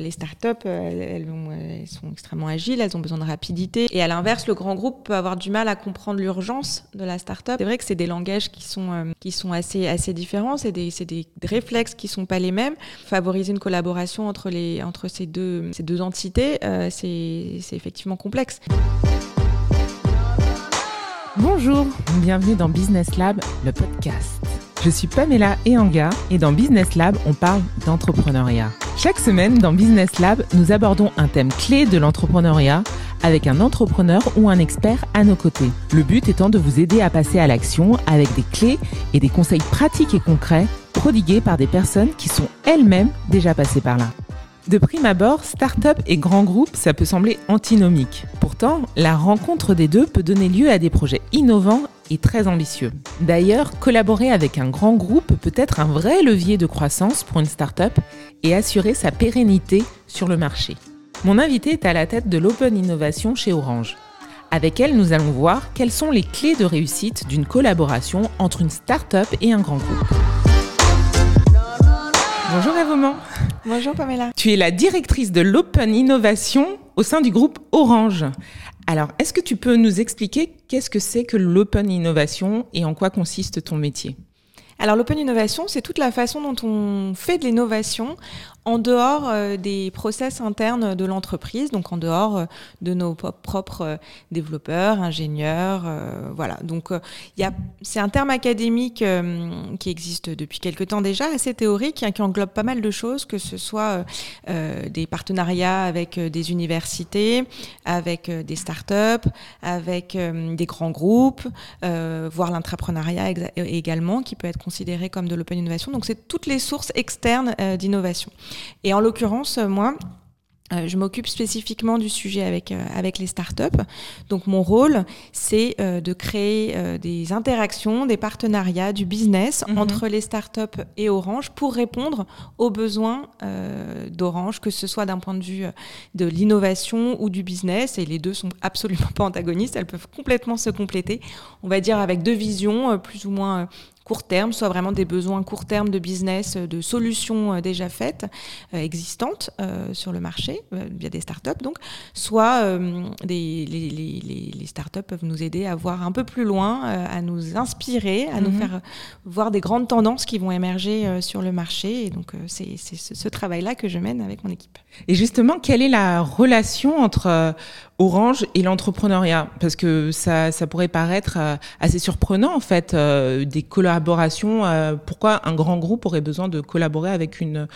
Les startups, elles, elles, sont extrêmement agiles, elles ont besoin de rapidité. Et à l'inverse, le grand groupe peut avoir du mal à comprendre l'urgence de la startup. C'est vrai que c'est des langages qui sont, assez, assez différents, c'est des, réflexes qui sont pas les mêmes. Favoriser une collaboration entre, ces deux entités, c'est effectivement complexe. Bonjour, bienvenue dans Business Lab, le podcast. Je suis Pamela Eanga et dans Business Lab, on parle d'entrepreneuriat. Chaque semaine, dans Business Lab, nous abordons un thème clé de l'entrepreneuriat avec un entrepreneur ou un expert à nos côtés. Le but étant de vous aider à passer à l'action avec des clés et des conseils pratiques et concrets prodigués par des personnes qui sont elles-mêmes déjà passées par là. De prime abord, start-up et grand groupe, ça peut sembler antinomique. Pourtant, la rencontre des deux peut donner lieu à des projets innovants et très ambitieux. D'ailleurs, collaborer avec un grand groupe peut être un vrai levier de croissance pour une start-up et assurer sa pérennité sur le marché. Mon invité est à la tête de l'Open Innovation chez Orange. Avec elle, nous allons voir quelles sont les clés de réussite d'une collaboration entre une start-up et un grand groupe. Bonjour Avoman. Bonjour Pamela. Tu es la directrice de l'Open Innovation au sein du groupe Orange. Alors, est-ce que tu peux nous expliquer qu'est-ce que c'est que l'Open Innovation et en quoi consiste ton métier? Alors l'open innovation, c'est toute la façon dont on fait de l'innovation en dehors euh, des process internes de l'entreprise, donc en dehors euh, de nos propres euh, développeurs, ingénieurs, voilà. Donc il c'est un terme académique qui existe depuis quelque temps déjà, assez théorique, hein, qui englobe pas mal de choses, que ce soit des partenariats avec des universités, avec des startups, avec des grands groupes, voire l'entrepreneuriat également, qui peut être considéré comme de l'open innovation. Donc c'est toutes les sources externes d'innovation. Et en l'occurrence, moi, euh, je m'occupe spécifiquement du sujet avec, euh, avec les startups. Donc mon rôle, c'est euh, de créer des interactions, des partenariats, du business mhm. entre les startups et Orange pour répondre aux besoins d'Orange, que ce soit d'un point de vue de l'innovation ou du business. Et les deux sont absolument pas antagonistes, elles peuvent complètement se compléter. On va dire avec deux visions plus ou moins court terme, soit vraiment des besoins court terme de business, de solutions euh, déjà faites, euh, existantes euh, sur le marché, via des startups donc, soit des, les, les, les, startups peuvent nous aider à voir un peu plus loin, à nous inspirer, à nous mhm. faire voir des grandes tendances qui vont émerger sur le marché. Et donc, c'est ce travail-là que je mène avec mon équipe. Et justement, quelle est la relation entre Orange et l'entrepreneuriat Parce que ça, pourrait paraître assez surprenant, en fait, des collaborations collaboration, euh, pourquoi un grand groupe aurait besoin de collaborer avec une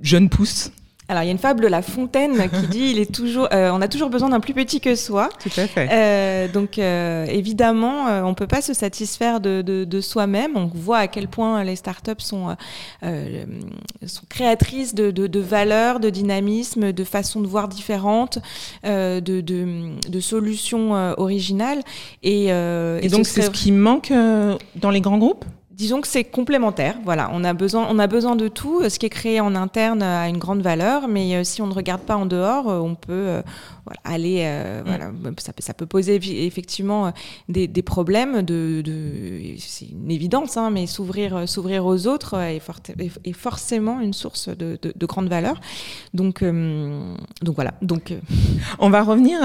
jeune pousse? Alors, il y a une fable de La Fontaine qui dit il est toujours, euh, on a toujours besoin d'un plus petit que soi. Tout à fait. Euh, donc, euh, évidemment, on peut pas se satisfaire de, de, de soi-même. On voit à quel point les startups sont, sont créatrices de, de, valeurs, de dynamisme, de façons de voir différentes, de, de, solutions originales. Et, et donc, c'est ce qui manque dans les grands groupes? Disons que c'est complémentaire. Voilà, on a besoin, on a besoin de tout. Ce qui est créé en interne a une grande valeur, mais euh, si on ne regarde pas en dehors, euh, on peut euh, voilà, aller. Mm. Voilà, ça, ça, peut poser effectivement des, des problèmes. De, de c'est une évidence, hein, mais s'ouvrir, s'ouvrir aux autres est, est, forcément une source de, de, de grande valeur. Donc, donc voilà. Donc, on va revenir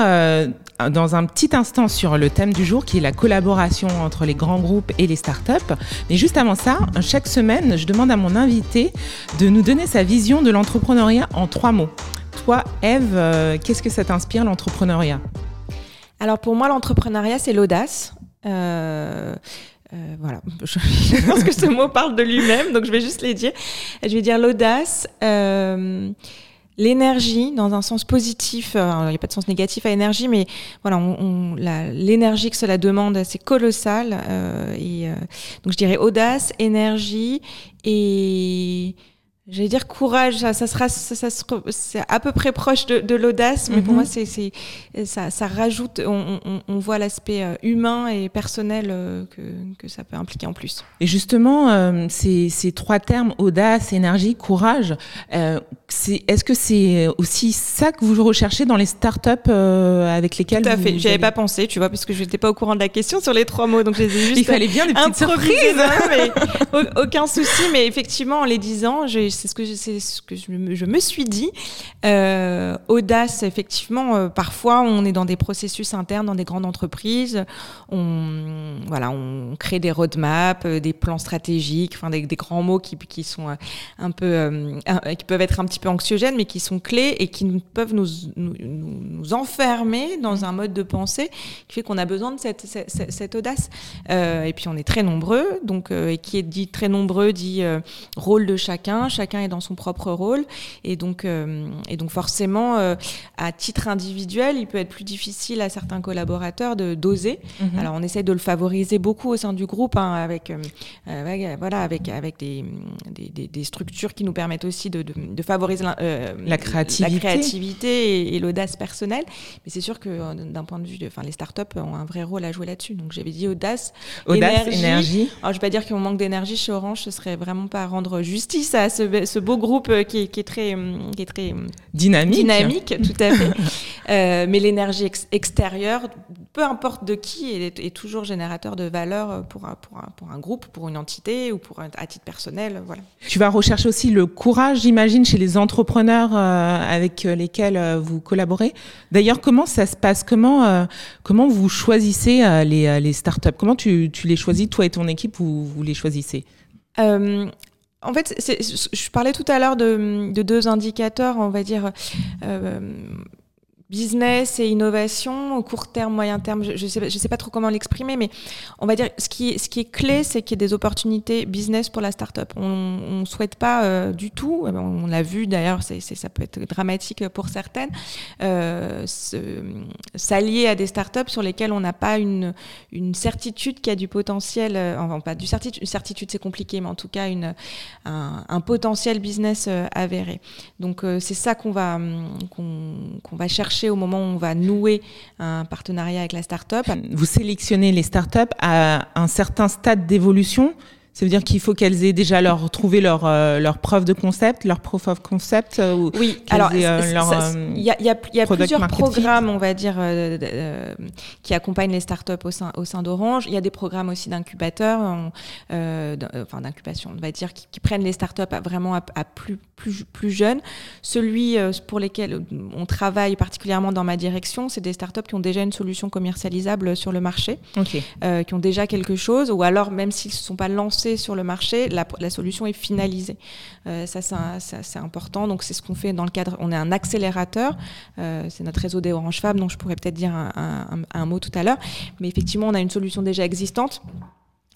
dans un petit instant sur le thème du jour, qui est la collaboration entre les grands groupes et les startups. Mais juste avant ça, chaque semaine, je demande à mon invité de nous donner sa vision de l'entrepreneuriat en trois mots. Toi, Eve, euh, qu'est-ce que ça t'inspire l'entrepreneuriat? Alors pour moi, l'entrepreneuriat, c'est l'audace. Euh, euh, voilà, je, pense que ce mot parle de lui-même, donc je vais juste les dire. Je vais dire l'audace, l'énergie dans un sens positif. Euh, il n'y a pas de sens négatif à énergie, mais voilà, on, l'énergie que cela demande, c'est colossal. Euh, et, euh, donc je dirais audace, énergie et J'allais dire courage, ça, ça sera, ça, c'est à peu près proche de, de l'audace, mais pour mhm. moi, c'est, c'est, ça, ça rajoute, on, on, on voit l'aspect euh, humain et personnel euh, que, que ça peut impliquer en plus. Et justement, euh, ces, ces trois termes, audace, énergie, courage, euh, c'est, est-ce que c'est aussi ça que vous recherchez dans les startups avec lesquelles Tout à fait, j'y avais pas pensé, tu vois, puisque je n'étais pas au courant de la question sur les trois mots, donc j'ai juste Il fallait bien des petites surprises. mais, aucun souci, mais effectivement, en les disant, j'ai c'est ce que je, ce que je me, suis dit. Euh, audace, effectivement, euh, parfois on est dans des processus internes dans des grandes entreprises. On voilà, on crée des roadmaps, euh, des plans stratégiques, enfin des, des, grands mots qui, qui sont un peu, qui peuvent être un petit peu anxiogènes, mais qui sont clés et qui peuvent nous, nous, nous enfermer dans un mode de pensée qui fait qu'on a besoin de cette, cette, cette audace. et puis on est très nombreux, donc et qui est dit très nombreux dit rôle de chacun, chacun est dans son propre rôle, et donc, euh, et donc forcément, euh, à titre individuel, il peut être plus difficile à certains collaborateurs de d'oser. Mhm. Alors on essaie de le favoriser beaucoup au sein du groupe, hein, avec, euh, voilà, avec, avec des, des, des, structures qui nous permettent aussi de, de, favoriser la créativité, la créativité et, l'audace personnelle. Mais c'est sûr que d'un point de vue, enfin les startups ont un vrai rôle à jouer là-dessus. Donc j'avais dit audace, audace, énergie. Alors je vais pas dire qu'on manque d'énergie chez Orange, ce serait vraiment pas rendre justice à ce, ce beau groupe euh, qui est, qui est très, euh, qui est très euh, dynamique. Dynamique, tout à fait. euh, mais l'énergie ex extérieure, peu importe de qui, est, est, toujours générateur de valeur pour un, pour, un, pour un groupe, pour une entité ou pour un, à titre personnel. Voilà. Tu vas rechercher aussi le courage, j'imagine, chez les entrepreneurs euh, avec lesquels vous collaborez. D'ailleurs, comment ça se passe? Comment euh, comment vous choisissez les, les startups? Comment tu, tu les choisis, toi et ton équipe, vous, vous les choisissez? Euh, en fait, je parlais tout à l'heure de, de, deux indicateurs, on va dire. Euh, business et innovation au court terme, moyen terme, je ne sais, pas trop comment l'exprimer, mais on va dire ce qui, ce qui est clé, c'est qu'il y ait des opportunités business pour la start-up. On ne souhaite pas euh, du tout, on l'a vu d'ailleurs, ça peut être dramatique pour certaines, euh, s'allier à des start-up sur lesquelles on n'a pas une, une certitude qui a du potentiel, euh, enfin pas du certitude, une certitude c'est compliqué, mais en tout cas un, potentiel business avéré. Donc c'est ça qu'on va, qu'on qu'on va chercher au moment où on va nouer un partenariat avec la start-up. Vous sélectionnez les start-up à un certain stade d'évolution ça veut dire qu'il faut qu'elles aient déjà leur trouvé leur euh, leur preuve de concept, leur proof of concept. Euh, oui. Alors, euh, il y a, y a, y a plusieurs programmes, on va dire, euh, qui accompagnent les startups au sein au sein d'Orange. Il y a des programmes aussi d'incubateurs, enfin d'incubation, on va dire, qui, qui, prennent les startups à, vraiment à, à, plus plus plus jeunes. Celui pour lesquels on travaille particulièrement dans ma direction, c'est des startups qui ont déjà une solution commercialisable sur le marché, okay. qui ont déjà quelque chose, ou alors même s'ils ne sont pas lancés sur le marché, la, solution est finalisée. Euh, ça, c'est important. Donc, c'est ce qu'on fait dans le cadre. On est un accélérateur. Euh, c'est notre réseau des Orange Fab, dont je pourrais peut-être dire un mot tout à l'heure. Mais effectivement, on a une solution déjà existante.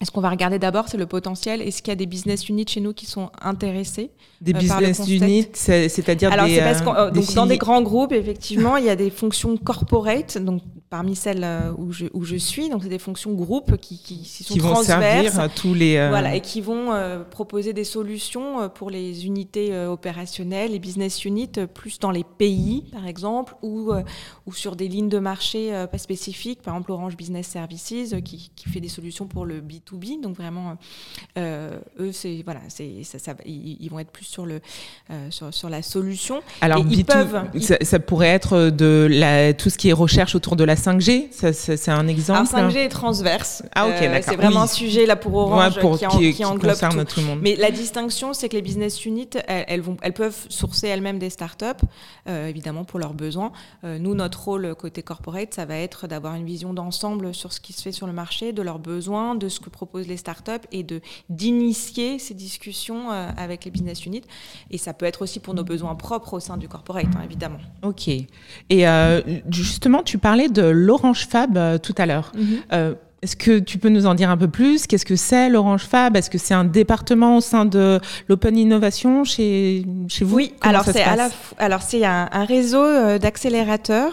Ce qu'on va regarder d'abord, c'est le potentiel? Est-ce qu'il y a des business units chez nous qui sont intéressés Des euh, business units, c'est-à-dire Alors, des, parce euh, donc, dans des grands groupes, effectivement, il y a des fonctions corporate, donc parmi celles euh, où je, où je suis. Donc, c'est des fonctions groupes qui, qui, qui sont qui vont servir à tous les. Euh... Voilà, et qui vont euh, proposer des solutions euh, pour les unités euh, opérationnelles, les business units, plus dans les pays, par exemple, ou, ou sur des lignes de marché pas spécifiques. Par exemple, Orange Business Services, qui, qui fait des solutions pour le B2B. Donc, vraiment, eux, c'est voilà, c'est ça, ça, ils, ils, vont être plus sur le sur, sur la solution. Alors, ils peuvent, ça, ça, pourrait être de la, tout ce qui est recherche autour de la 5G, c'est un exemple. Alors 5G est transverse. Ah ok, euh, C'est vraiment oui. un sujet là pour Orange ouais, pour qui, qui, qui, qui englobe tout. tout. le monde. Mais la distinction, c'est que les business units, elles, elles, vont, elles peuvent sourcer elles-mêmes des startups, euh, évidemment pour leurs besoins. Euh, nous, notre rôle côté corporate, ça va être d'avoir une vision d'ensemble sur ce qui se fait sur le marché, de leurs besoins, de ce que proposent les startups et de d'initier ces discussions euh, avec les business units. Et ça peut être aussi pour nos besoins propres au sein du corporate, hein, évidemment. Ok. Et euh, justement, tu parlais de l'Orange Fab euh, tout à l'heure. Mm -hmm. Est-ce que tu peux nous en dire un peu plus? Qu'est-ce que c'est l'Orange Fab Est-ce que c'est un département au sein de l'Open Innovation chez, chez vous? Oui, Comment alors c'est à la alors c'est un, un, réseau euh, d'accélérateurs.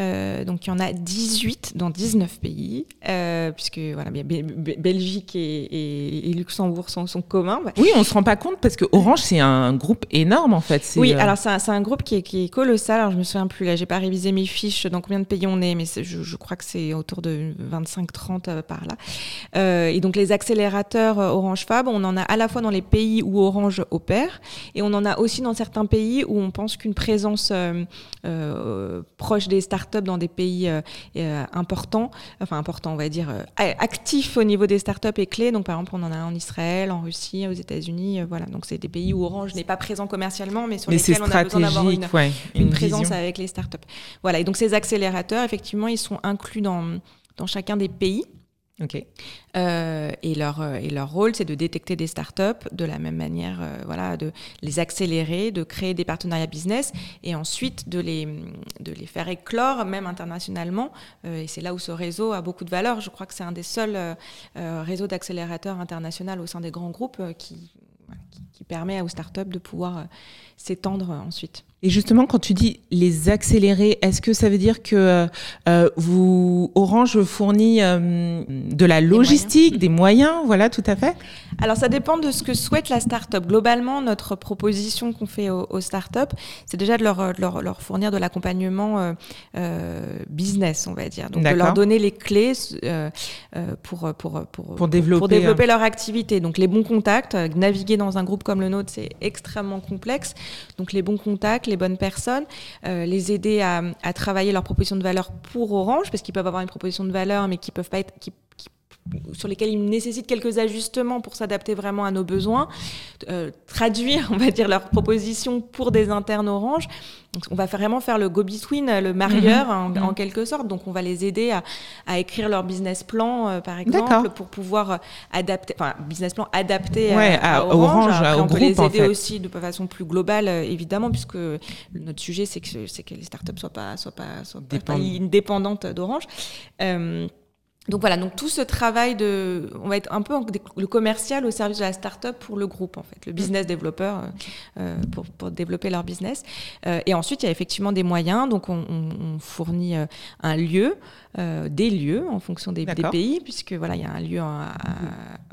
Euh, donc il y en a 18 dans 19 pays, euh, puisque voilà, Belgique et, et, et Luxembourg sont, sont, communs. Oui, on se rend pas compte parce que Orange c'est un groupe énorme en fait. Oui, alors c'est un, un, groupe qui est, qui est colossal. Alors je me souviens plus là, j'ai pas révisé mes fiches dans combien de pays on est, mais je, je crois que c'est autour de 25-30 remonte par là. et donc les accélérateurs Orange Fab, on en a à la fois dans les pays où Orange opère, et on en a aussi dans certains pays où on pense qu'une présence proche des startups dans des pays importants, enfin importants, on va dire actifs au niveau des startups est clé. Donc par exemple, on en a en Israël, en Russie, aux États-Unis, voilà. Donc c'est des pays où Orange n'est pas présent commercialement, mais sur lesquels on a besoin d'avoir une, présence avec les startups. Voilà, et donc ces accélérateurs, effectivement, ils sont inclus dans, dans chacun des pays. Ok. Euh, et, leur, euh, et leur rôle, c'est de détecter des startups de la même manière, euh, voilà, de les accélérer, de créer des partenariats business et ensuite de les, de les faire éclore, même internationalement. et c'est là où ce réseau a beaucoup de valeur. Je crois que c'est un des seuls réseaux d'accélérateurs internationaux au sein des grands groupes qui, qui, qui, permet aux startups de pouvoir s'étendre ensuite. Et justement, quand tu dis les accélérer, est-ce que ça veut dire que euh, vous Orange fournit euh, de la logistique, des moyens. voilà, tout à fait Alors ça dépend de ce que souhaite la start-up. Globalement, notre proposition qu'on fait aux, aux start-up, c'est déjà de leur, leur, leur, fournir de l'accompagnement euh, euh, business, on va dire. Donc de leur donner les clés euh, euh, pour, pour, pour, pour, développer, pour développer leur activité. Donc les bons contacts, naviguer dans un groupe comme le nôtre, c'est extrêmement complexe. Donc les bons contacts, les bonnes personnes, euh, les aider à, travailler leur proposition de valeur pour Orange, parce qu'ils peuvent avoir une proposition de valeur, mais qui peuvent pas être, sur lesquels ils nécessitent quelques ajustements pour s'adapter vraiment à nos besoins, euh, traduire, on va dire, leurs propositions pour des internes Orange. Donc, on va vraiment faire le go-between, le marieur mmh. en, en, quelque sorte. Donc, on va les aider à, à écrire leur business plan, euh, par exemple, pour pouvoir adapter, enfin, business plan adapté ouais, à, à, Orange. Après, on peut groupe, les aider fait. aussi de façon plus globale, euh, évidemment, puisque notre sujet, c'est que, que les startups soient pas, soient pas, soient pas, pas indépendantes d'Orange. Euh, donc voilà, donc tout ce travail de, on va être un peu le commercial au service de la start-up pour le groupe en fait, le business développeur euh, pour, pour, développer leur business. Euh, et ensuite, il y a effectivement des moyens, donc on, fournit euh, un lieu, euh, des lieux en fonction des, des, pays, puisque voilà, il y a un lieu en,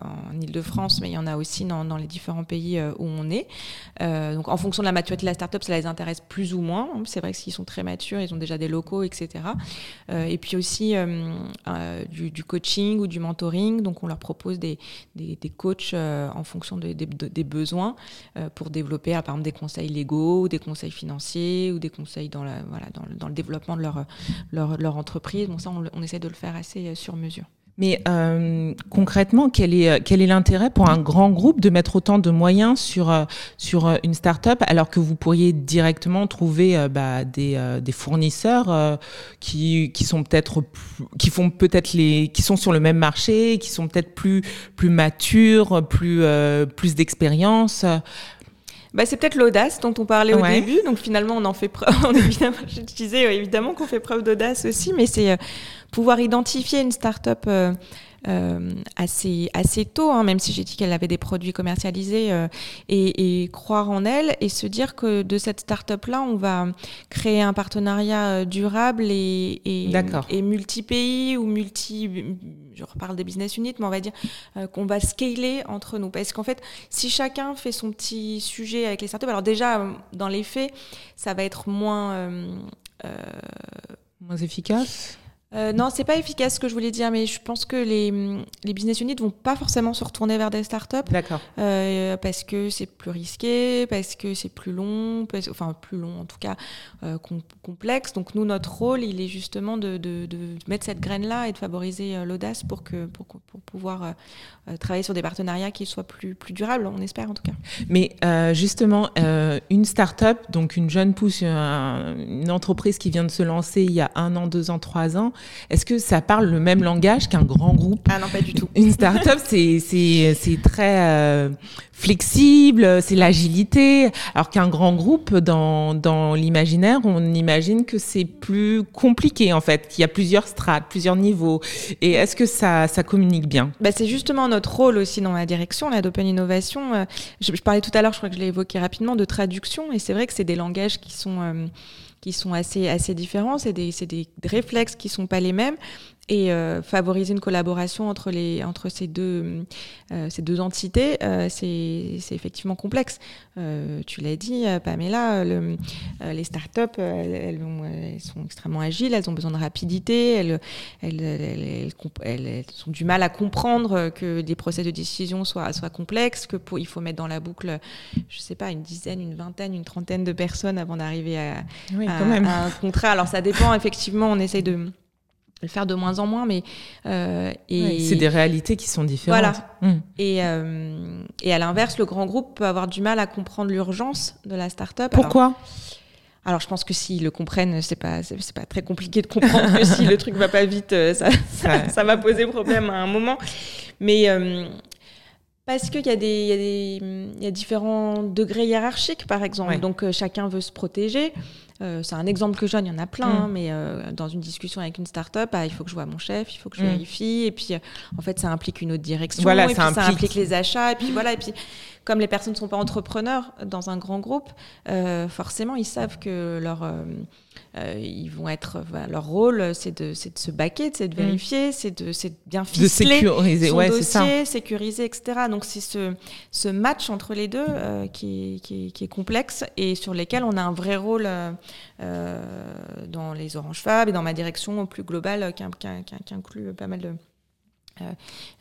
en Ile-de-France, mais il y en a aussi dans, dans les différents pays où on est. donc en fonction de la maturité de la start-up, ça les intéresse plus ou moins. C'est vrai que s'ils sont très matures, ils ont déjà des locaux, etc. et puis aussi du, du, coaching ou du mentoring. Donc, on leur propose des, des, des coachs euh, en fonction de, de, des besoins euh, pour développer, par exemple, des conseils légaux, des conseils financiers ou des conseils dans, la, voilà, dans, dans le développement de leur, leur, leur entreprise. Bon, on, essaie de le faire assez euh, sur mesure. Mais euh, concrètement, quel est quel est l'intérêt pour un grand groupe de mettre autant de moyens sur sur une start-up alors que vous pourriez directement trouver euh, bah, des, euh, des fournisseurs euh, qui qui sont peut-être qui font peut-être les qui sont sur le même marché, qui sont peut-être plus plus matures, plus plus d'expérience. Bah, c'est peut-être l'audace dont on parlait au ouais. début. Donc finalement, on en fait preuve. évidemment, je disais évidemment qu'on fait preuve d'audace aussi, mais c'est euh, pouvoir identifier une start-up euh, euh, assez assez tôt, hein, même si j'ai dit qu'elle avait des produits commercialisés, euh, et, et, croire en elle et se dire que de cette start-up là, on va créer un partenariat durable et et, et multi-pays ou multi je reparle des business units, mais on va dire euh, qu'on va scaler entre nous. Parce qu'en fait, si chacun fait son petit sujet avec les startups, alors déjà, dans les faits, ça va être moins... Euh, moins efficace? Euh, non, c'est pas efficace ce que je voulais dire, mais je pense que les, les business units vont pas forcément se retourner vers des startups. D'accord. Euh, parce que c'est plus risqué, parce que c'est plus long, parce, enfin plus long en tout cas, euh, com complexe. Donc nous, notre rôle, il est justement de, de, de mettre cette graine-là et de favoriser euh, l'audace pour, que, pour, pour pouvoir travailler sur des partenariats qui soient plus, plus durables, on espère en tout cas. Mais justement, une startup, donc une jeune pousse, une entreprise qui vient de se lancer il y a un an, deux ans, trois ans, est-ce que ça parle le même langage qu'un grand groupe? Ah non, pas du tout. Une start-up, c'est, c'est, c'est très euh, flexible, c'est l'agilité, alors qu'un grand groupe, dans, dans l'imaginaire, on imagine que c'est plus compliqué en fait, qu'il y a plusieurs strates, plusieurs niveaux. Et est-ce que ça, ça communique bien? Bah, C'est justement notre rôle aussi dans la direction, là, d'Open Innovation. Euh, je, je, parlais tout à l'heure, je crois que je l'ai évoqué rapidement, de traduction, et c'est vrai que c'est des langages qui sont... Euh, qui sont assez, assez différents, c'est des, des, réflexes qui sont pas les mêmes. Et euh, favoriser une collaboration entre, les, entre ces, deux, euh, ces deux entités, euh, c'est effectivement complexe. tu l'as dit, Pamela, le, les startups, elles, elles, elles, sont extrêmement agiles, elles ont besoin de rapidité, elles, elles, elles, elles ont du mal à comprendre que les procès de décision soient, soient complexes, que pour, il faut mettre dans la boucle, je sais pas, une dizaine, une vingtaine, une trentaine de personnes avant d'arriver à, à, à un contrat. Alors ça dépend, effectivement, on essaye de le faire de moins en moins, mais euh, c'est des réalités qui sont différentes. Voilà. Mmh. Et, euh, et à l'inverse, le grand groupe peut avoir du mal à comprendre l'urgence de la start-up. Pourquoi? alors, je pense que s'ils le comprennent, c'est pas c'est pas très compliqué de comprendre que si le truc va pas vite, euh, ça ça, ça va poser problème à un moment. Mais euh, parce qu'il y, a des, y, a des, y a différents degrés hiérarchiques, par exemple. Donc, chacun veut se protéger. Euh, c'est un exemple que je donne, il y en a plein, mm. hein, mais euh, dans une discussion avec une start-up, ah, il faut que je vois mon chef, il faut que je mm. vérifie, et puis en fait, ça implique une autre direction, voilà, et ça, puis, implique... ça implique les achats, et puis voilà, et puis comme les personnes ne sont pas entrepreneurs dans un grand groupe, forcément, ils savent que leur euh, ils vont être, leur rôle, c'est de, de, se baquer, c'est de mm. vérifier, c'est de, de, bien ficeler de sécuriser, son ouais, dossier, sécuriser, etc. Donc c'est ce, ce match entre les deux euh, qui, qui, qui, est complexe et sur lesquels on a un vrai rôle euh, euh dans les Orange Fab et dans ma direction plus globale qui, qui, qui inclut pas mal de euh, euh,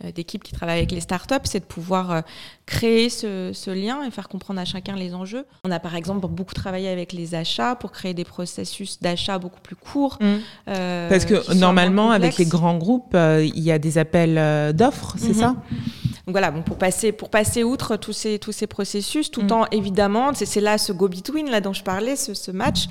d'équipes qui travaillent avec les startups, c'est de pouvoir euh, créer ce, ce, lien et faire comprendre à chacun les enjeux. On a par exemple beaucoup travaillé avec les achats pour créer des processus d'achat beaucoup plus courts. Mmh. Euh, Parce que normalement, avec les grands groupes, euh, il y a des appels d'offres, c'est mmh. ça? Donc voilà, bon, pour passer pour passer outre tous ces tous ces processus, tout mmh. en évidemment, c'est là ce go between là dont je parlais, ce, ce match.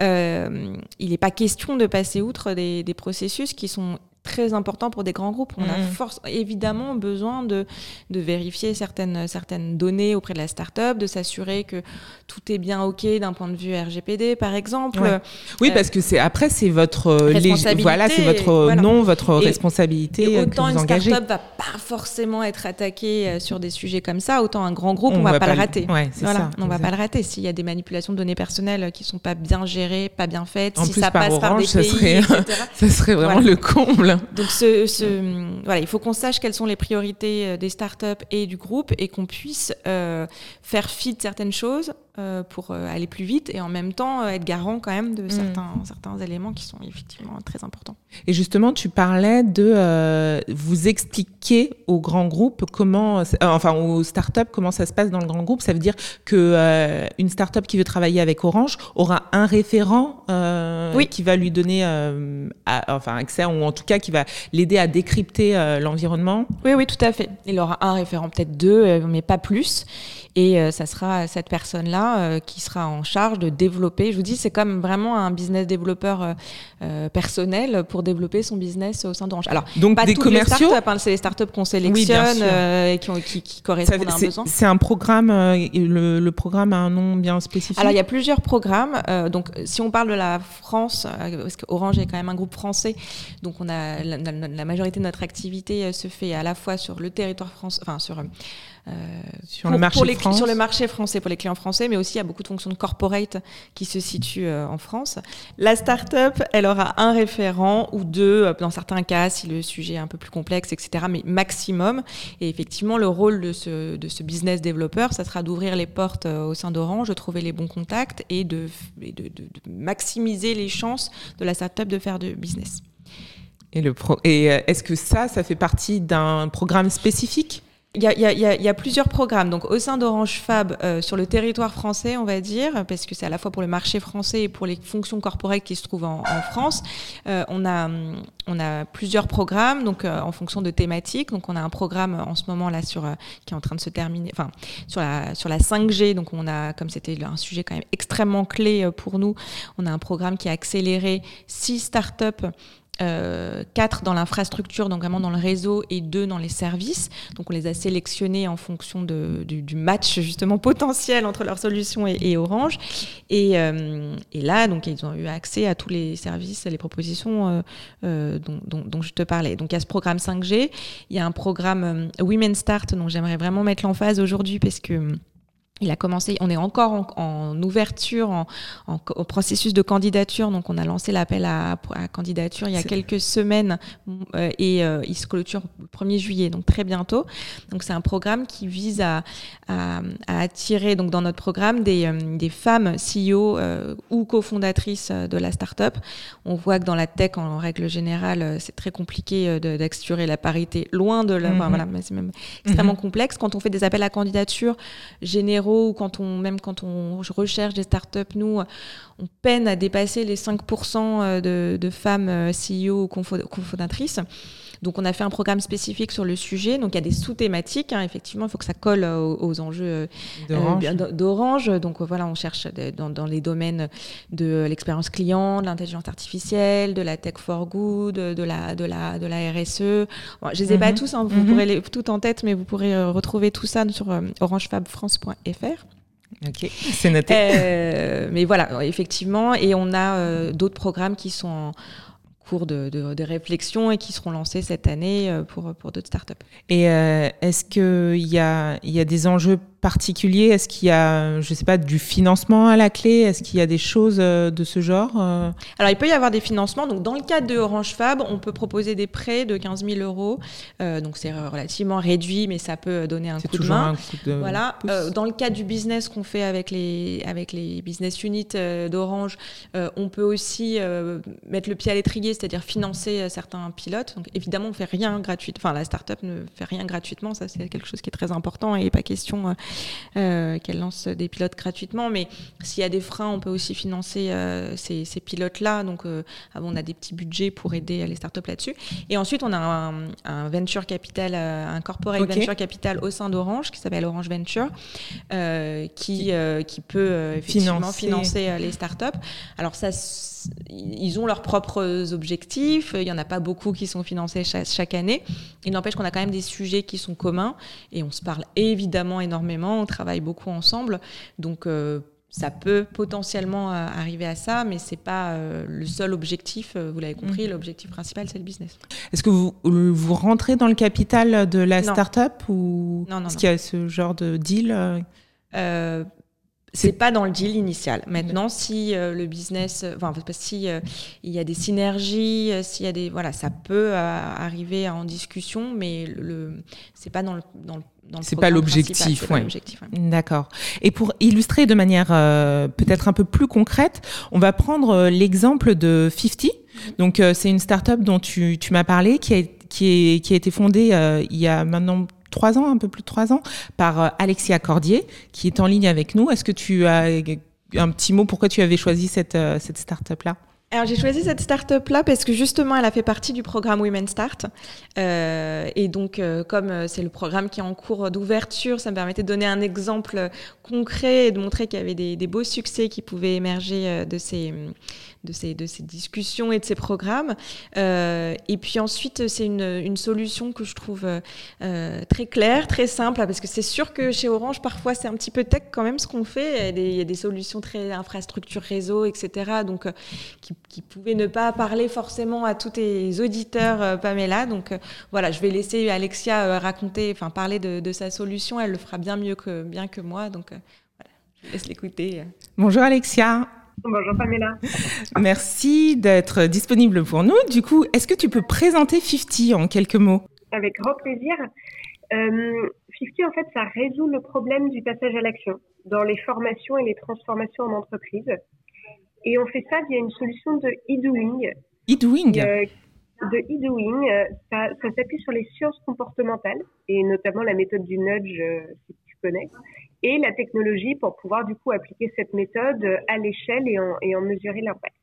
Euh, il n'est pas question de passer outre des, des processus qui sont très important pour des grands groupes. On a mmh. force, évidemment besoin de, de vérifier certaines, certaines données auprès de la start-up, de s'assurer que tout est bien OK d'un point de vue RGPD, par exemple. Ouais. Oui, euh, parce que c'est après, c'est votre, responsabilité, voilà, c'est votre voilà. nom, votre et, responsabilité. Et autant que vous une start-up va pas forcément être attaquée euh, sur des sujets comme ça, autant un grand groupe, on, on va, va pas, le rater. Ouais, voilà, ça, on va pas le rater. S'il y a des manipulations de données personnelles qui sont pas bien gérées, pas bien faites, en si plus, ça par passe Orange, par des pays, serait, etc. ça serait vraiment voilà. le comble. Donc ce, ce, voilà, il faut qu'on sache quelles sont les priorités euh, des startups et du groupe et qu'on puisse euh, faire fi de certaines choses euh, pour euh, aller plus vite et en même temps euh, être garant quand même de mmh. certains, certains éléments qui sont effectivement très importants. Et justement, tu parlais de vous expliquer aux grands groupes comment, enfin aux startups, comment ça se passe dans le grand groupe. Ça veut dire que une startup qui veut travailler avec Orange aura un référent oui. qui va lui donner à, enfin accès ou en tout cas qui va l'aider à décrypter l'environnement. Oui, oui, tout à fait. Il aura un référent, peut-être deux, mais pas plus. Et euh, ça sera cette personne-là euh, qui sera en charge de développer. Je vous dis, c'est comme vraiment un business développeur euh, personnel pour développer son business au sein d'Orange. Alors, donc pas des toutes commerciaux, les startups, hein, c'est les startups qu'on sélectionne oui, et qui, ont, qui, qui correspondent ça, à un besoin. C'est un programme. Le, le, programme a un nom bien spécifique? Alors, il y a plusieurs programmes. donc, si on parle de la France, parce qu'Orange est quand même un groupe français, donc on a la, la, la majorité de notre activité se fait à la fois sur le territoire français, enfin sur euh, sur, pour, le marché pour les, sur le marché français pour les clients français, mais aussi il y a beaucoup de fonctions de corporate qui se situent euh, en France. La start-up, elle aura un référent ou deux, euh, dans certains cas, si le sujet est un peu plus complexe, etc., mais maximum. Et effectivement, le rôle de ce, de ce business développeur, ça sera d'ouvrir les portes euh, au sein d'Orange, de trouver les bons contacts et de, et de, de, de maximiser les chances de la start-up de faire du business. Et, le pro et est-ce que ça, ça fait partie d'un programme spécifique? Il y, a, plusieurs programmes. Donc, au sein d'Orange Fab, euh, sur le territoire français, on va dire, parce que c'est à la fois pour le marché français et pour les fonctions corporelles qui se trouvent en, France, euh, on, a, on a plusieurs programmes, donc euh, en fonction de thématiques. Donc, on a un programme en ce moment là sur qui est en train de se terminer, enfin sur la sur la 5G. Donc, on a, comme c'était un sujet quand même extrêmement clé pour nous, on a un programme qui a accéléré six startups euh, quatre dans l'infrastructure, donc vraiment dans le réseau, et deux dans les services. Donc on les a sélectionnés en fonction de, du, du, match justement potentiel entre leur solution et, et Orange. Et, euh, et, là, donc ils ont eu accès à tous les services, les propositions euh, euh dont, dont, dont, je te parlais. Donc il y a ce programme 5G, il y a un programme euh, Women Start, dont j'aimerais vraiment mettre l'emphase aujourd'hui parce que il a commencé, on est encore en, ouverture, en, au processus de candidature. Donc, on a lancé l'appel à, candidature il y a quelques semaines euh, et euh, il se clôture le 1er juillet, donc très bientôt. Donc, c'est un programme qui vise à, à, attirer, donc dans notre programme, des, euh, des femmes CEO ou cofondatrices de la start-up. On voit que dans la tech, en règle générale, c'est très compliqué d'assurer la parité, loin de la. Mm-hmm. voilà, c'est même extrêmement mm-hmm. complexe. Quand on fait des appels à candidature généraux, ou quand on, même quand on recherche des startups, nous, on peine à dépasser les 5% euh, de, femmes euh, CEO ou cofondatrices. Donc, on a fait un programme spécifique sur le sujet. Donc, il y a des sous-thématiques. Hein. Effectivement, il faut que ça colle aux, enjeux euh, d'Orange. Donc, voilà, on cherche dans, les domaines de l'expérience client, de l'intelligence artificielle, de la tech for good, de la, de la, de la RSE. je ne les ai pas mhm. tous, hein. vous mhm. pourrez les tout en tête, mais vous pourrez euh, retrouver tout ça sur euh, orangefabfrance.fr. Ok, c'est noté. mais voilà, effectivement, et on a d'autres programmes qui sont en, cours de, de, réflexion et qui seront lancés cette année euh, pour, pour d'autres startups. Et euh, est-ce qu'il y a, y a des enjeux particulier Est-ce qu'il y a, je sais pas, du financement à la clé? Est-ce qu'il y a des choses euh, de ce genre euh? Alors, il peut y avoir des financements. Donc, dans le cadre de Orange Fab, on peut proposer des prêts de 15 000 euros. Euh, donc, c'est relativement réduit, mais ça peut donner un coup de main. voilà. dans le cadre du business qu'on fait avec les, avec les business units d'Orange, on peut aussi mettre le pied à l'étrier, c'est-à-dire financer certains pilotes. Donc, évidemment, on fait rien gratuitement. Enfin, la startup ne fait rien gratuitement. Ça, c'est quelque chose qui est très important et pas question euh, qu'elle lance des pilotes gratuitement. Mais s'il y a des freins, on peut aussi financer euh, ces, pilotes-là. Donc, euh, on a des petits budgets pour aider les startups là-dessus. Et ensuite, on a un, venture capital, un corporate venture capital au sein d'Orange qui s'appelle Orange Venture, qui, qui peut effectivement financer les startups. Alors, ça ils ont leurs propres objectifs. Il n'y en a pas beaucoup qui sont financés chaque, année. Il n'empêche qu'on a quand même des sujets qui sont communs et on se parle évidemment énormément. On travaille beaucoup ensemble. Donc, euh, ça peut potentiellement euh, arriver à ça, mais c'est pas euh, le seul objectif. vous l'avez compris, mmh. l'objectif principal, c'est le business. Est-ce que vous, vous rentrez dans le capital de la start-up ou non, non, est-ce qu'il y a ce genre de deal c'est pas dans le deal initial. Maintenant, si euh, le business, euh, enfin, si euh, il y a des synergies, s'il y a des, voilà, ça peut arriver en discussion, mais le, c'est pas dans le, dans le c'est pas l'objectif, ouais. D'accord. Et pour illustrer de manière peut-être un peu plus concrète, on va prendre l'exemple de 50. Mm-hmm. Donc c'est une start-up dont tu, tu m'as parlé, qui a, qui, est, qui a été fondée il y a maintenant trois ans, un peu plus de trois ans, par euh, Alexia Cordier, qui est en ligne avec nous. Est-ce que tu as un petit mot pourquoi tu avais choisi cette, euh, cette start-up-là? Alors j'ai choisi cette start-up là parce que justement elle a fait partie du programme Women Start euh, et donc comme c'est le programme qui est en cours d'ouverture, ça me permettait de donner un exemple concret et de montrer qu'il y avait des, beaux succès qui pouvaient émerger de ces de ces, de ces discussions et de ces programmes. Euh, et puis ensuite, c'est une, une, solution que je trouve euh, très claire, très simple, parce que c'est sûr que chez Orange, parfois, c'est un petit peu tech quand même ce qu'on fait. Il y, a des, solutions très infrastructure réseau, etc. Donc, euh, qui, qui, pouvaient ne pas parler forcément à tous les auditeurs, Pamela. Donc, voilà, je vais laisser Alexia raconter, enfin, parler de, de, sa solution. Elle le fera bien mieux que, bien que moi. Donc, voilà, je laisse l'écouter. Bonjour Alexia. Bonjour Pamela. Merci d'être disponible pour nous. Du coup, est-ce que tu peux présenter 50 en quelques mots? Avec grand plaisir. Euh, 50, en fait, ça résout le problème du passage à l'action dans les formations et les transformations en entreprise. Et on fait ça via une solution de e-doing. E-doing euh, De e-doing. Ça, ça s'appuie sur les sciences comportementales et notamment la méthode du nudge, euh, si tu connais et la technologie pour pouvoir du coup appliquer cette méthode à l'échelle et en, et en mesurer l'impact.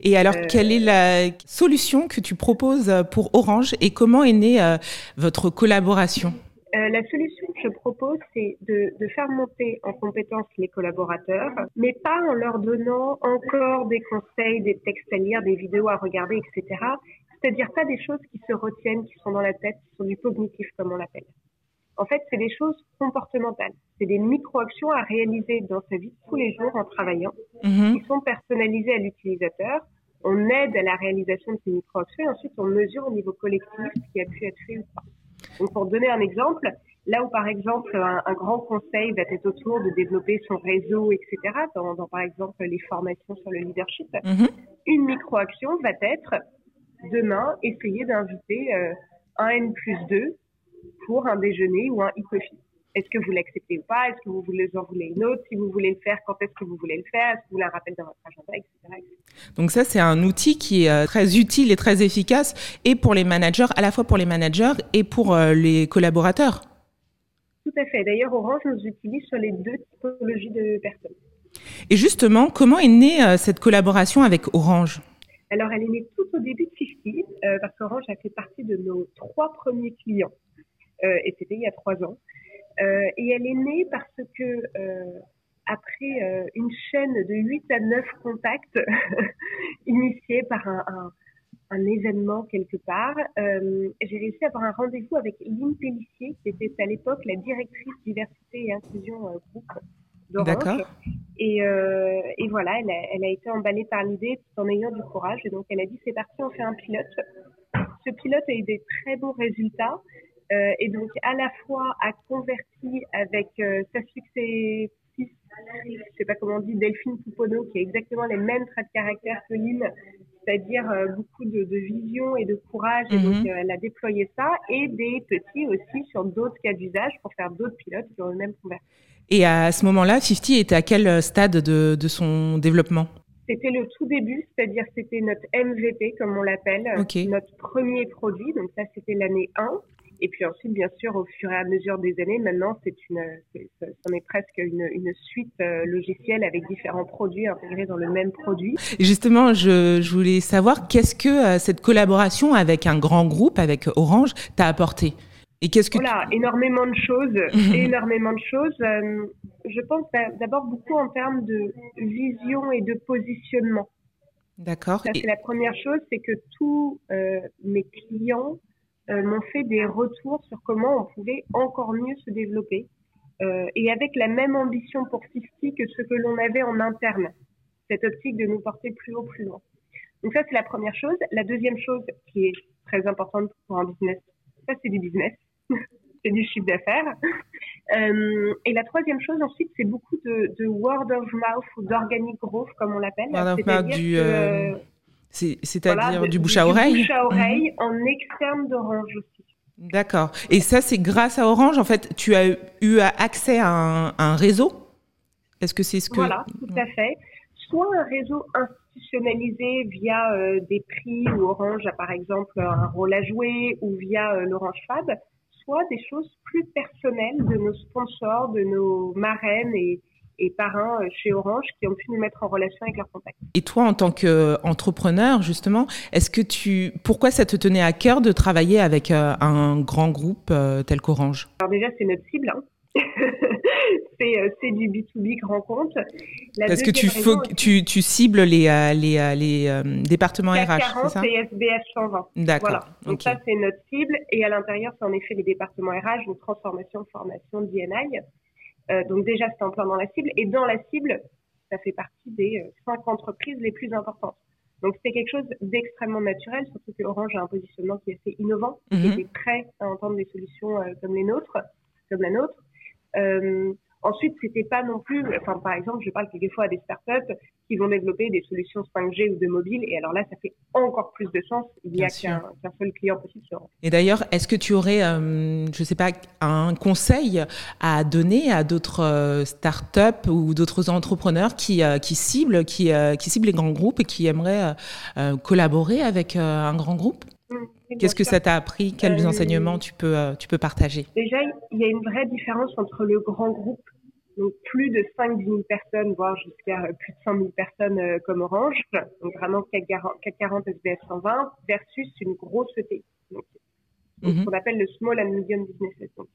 Et alors, euh, quelle est la solution que tu proposes pour Orange et comment est née euh, votre collaboration? Euh, la solution que je propose, c'est de, de, faire monter en compétence les collaborateurs, mais pas en leur donnant encore des conseils, des textes à lire, des vidéos à regarder, etc. C'est-à-dire pas des choses qui se retiennent, qui sont dans la tête, qui sont du cognitif, comme on l'appelle. En fait, c'est des choses comportementales. C'est des micro-actions à réaliser dans sa vie tous les jours en travaillant, mhm. qui sont personnalisées à l'utilisateur. On aide à la réalisation de ces micro-actions et ensuite on mesure au niveau collectif ce qui a pu être fait ou pas. Donc, pour donner un exemple, Là où, par exemple, un, grand conseil va être autour de développer son réseau, etc., dans, par exemple, les formations sur le leadership, mhm. une micro-action va être, demain, essayer d'inviter euh, un N plus 2 pour un déjeuner ou un e-coffee. Est-ce que vous l'acceptez ou pas? Est-ce que vous voulez, en voulez une autre? Si vous voulez le faire, quand est-ce que vous voulez le faire? Est-ce que vous voulez un rappel dans votre agenda, etc. Donc ça, c'est un outil qui est euh, très utile et très efficace, et pour les managers, à la fois pour les managers et pour euh, les collaborateurs. Tout à fait. D'ailleurs, Orange nous utilise sur les deux typologies de personnes. Et justement, comment est née euh, cette collaboration avec Orange? Alors, elle est née tout au début de 50, parce qu'Orange a fait partie de nos trois premiers clients. Et c'était il y a trois ans. Euh, et elle est née parce que euh, après euh, une chaîne de 8 à 9 contacts initiés par un, un, un, événement quelque part, j'ai réussi à avoir un rendez-vous avec Lynn Pellissier, qui était à l'époque la directrice diversité et inclusion groupe d'Orange. Et, et, voilà, elle a, elle a, été emballée par l'idée tout en ayant du courage. Et donc elle a dit c'est parti, on fait un pilote. Ce pilote a eu des très bons résultats. Euh, et donc à la fois a converti avec euh, sa succès je sais pas comment on dit, Delphine Pouponneau, qui a exactement les mêmes traits de caractère que Lynn, c'est-à-dire euh, beaucoup de, vision et de courage, et donc mhm. elle a déployé ça, et des petits aussi sur d'autres cas d'usage pour faire d'autres pilotes qui ont le même converti. Et à ce moment-là, 50 était à quel stade de, de son développement? C'était le tout début, c'est-à-dire c'était notre MVP, comme on l'appelle, notre premier produit. Donc ça, c'était l'année 1. Et puis ensuite, bien sûr, au fur et à mesure des années, maintenant, c'est une, c'en est presque une, une suite euh, logicielle avec différents produits intégrés dans le même produit. Justement, je, je voulais savoir qu'est-ce que euh, cette collaboration avec un grand groupe, avec Orange, t'a apporté et qu'est-ce que voilà, énormément de choses, énormément de choses. Euh, je pense d'abord beaucoup en termes de vision et de positionnement. D'accord. Ça, c'est la première chose, c'est que tous mes clients m'ont fait des retours sur comment on pouvait encore mieux se développer euh, et avec la même ambition pour Fifty que ce que l'on avait en interne, cette optique de nous porter plus haut, plus loin. Donc ça, c'est la première chose. La deuxième chose qui est très importante pour un business, ça c'est du business, c'est du chiffre d'affaires. Euh, et la troisième chose ensuite, c'est beaucoup de, de, word of mouth ou d'organic growth, comme on l'appelle. Word of mouth du... Euh, c'est-à-dire du bouche à oreille Du bouche à oreille en externe d'Orange aussi. D'accord. Et ça, c'est grâce à Orange, en fait, tu as eu accès à un, réseau? Est-ce que c'est ce que... Voilà, tout à fait. Soit un réseau institutionnalisé via euh, des prix où Orange a par exemple un rôle à jouer ou via euh, l'Orange Fab, soit des choses plus personnelles de nos sponsors, de nos marraines et, et parrains euh, chez Orange qui ont pu nous mettre en relation avec leurs contacts. Et toi, en tant qu'entrepreneur, justement, est-ce que tu, pourquoi ça te tenait à cœur de travailler avec euh, un grand groupe euh, tel qu'Orange? Alors déjà, c'est notre cible. Hein. c'est du B2B grand compte. Parce que tu, faut, tu, tu, cibles les, les, les départements RH, c'est ça? et SBS 120. D'accord. Voilà. Donc ça, c'est notre cible. Et à l'intérieur, c'est en effet les départements RH, donc transformation, formation, DNI. Euh, donc déjà, c'est en plein dans la cible. Et dans la cible, ça fait partie des euh, cinq entreprises les plus importantes. Donc c'est quelque chose d'extrêmement naturel, surtout que Orange a un positionnement qui est assez innovant, qui mhm. est prêt à entendre des solutions euh, comme les nôtres, comme la nôtre. Euh, Ensuite, c'était pas non plus, enfin, par exemple, je parle quelquefois à des startups qui vont développer des solutions 5G ou de mobile, et alors là, ça fait encore plus de sens. Il n'y a qu'un seul client possible sur. Et d'ailleurs, est-ce que tu aurais, euh, je sais pas, un conseil à donner à d'autres euh, startups ou d'autres entrepreneurs qui, euh, qui ciblent, qui, qui ciblent les grands groupes et qui aimeraient collaborer avec un grand groupe? Qu'est-ce que ça t'a appris? Quels enseignements tu peux, tu peux partager? Déjà, il y a une vraie différence entre le grand groupe donc plus de 5 10 000 personnes, voire jusqu'à euh, plus de 100 000 personnes euh, comme Orange, donc vraiment CAC 40 SBS 120, versus une grosse ETI, donc, mhm. ce qu'on appelle le small and medium business. Donc,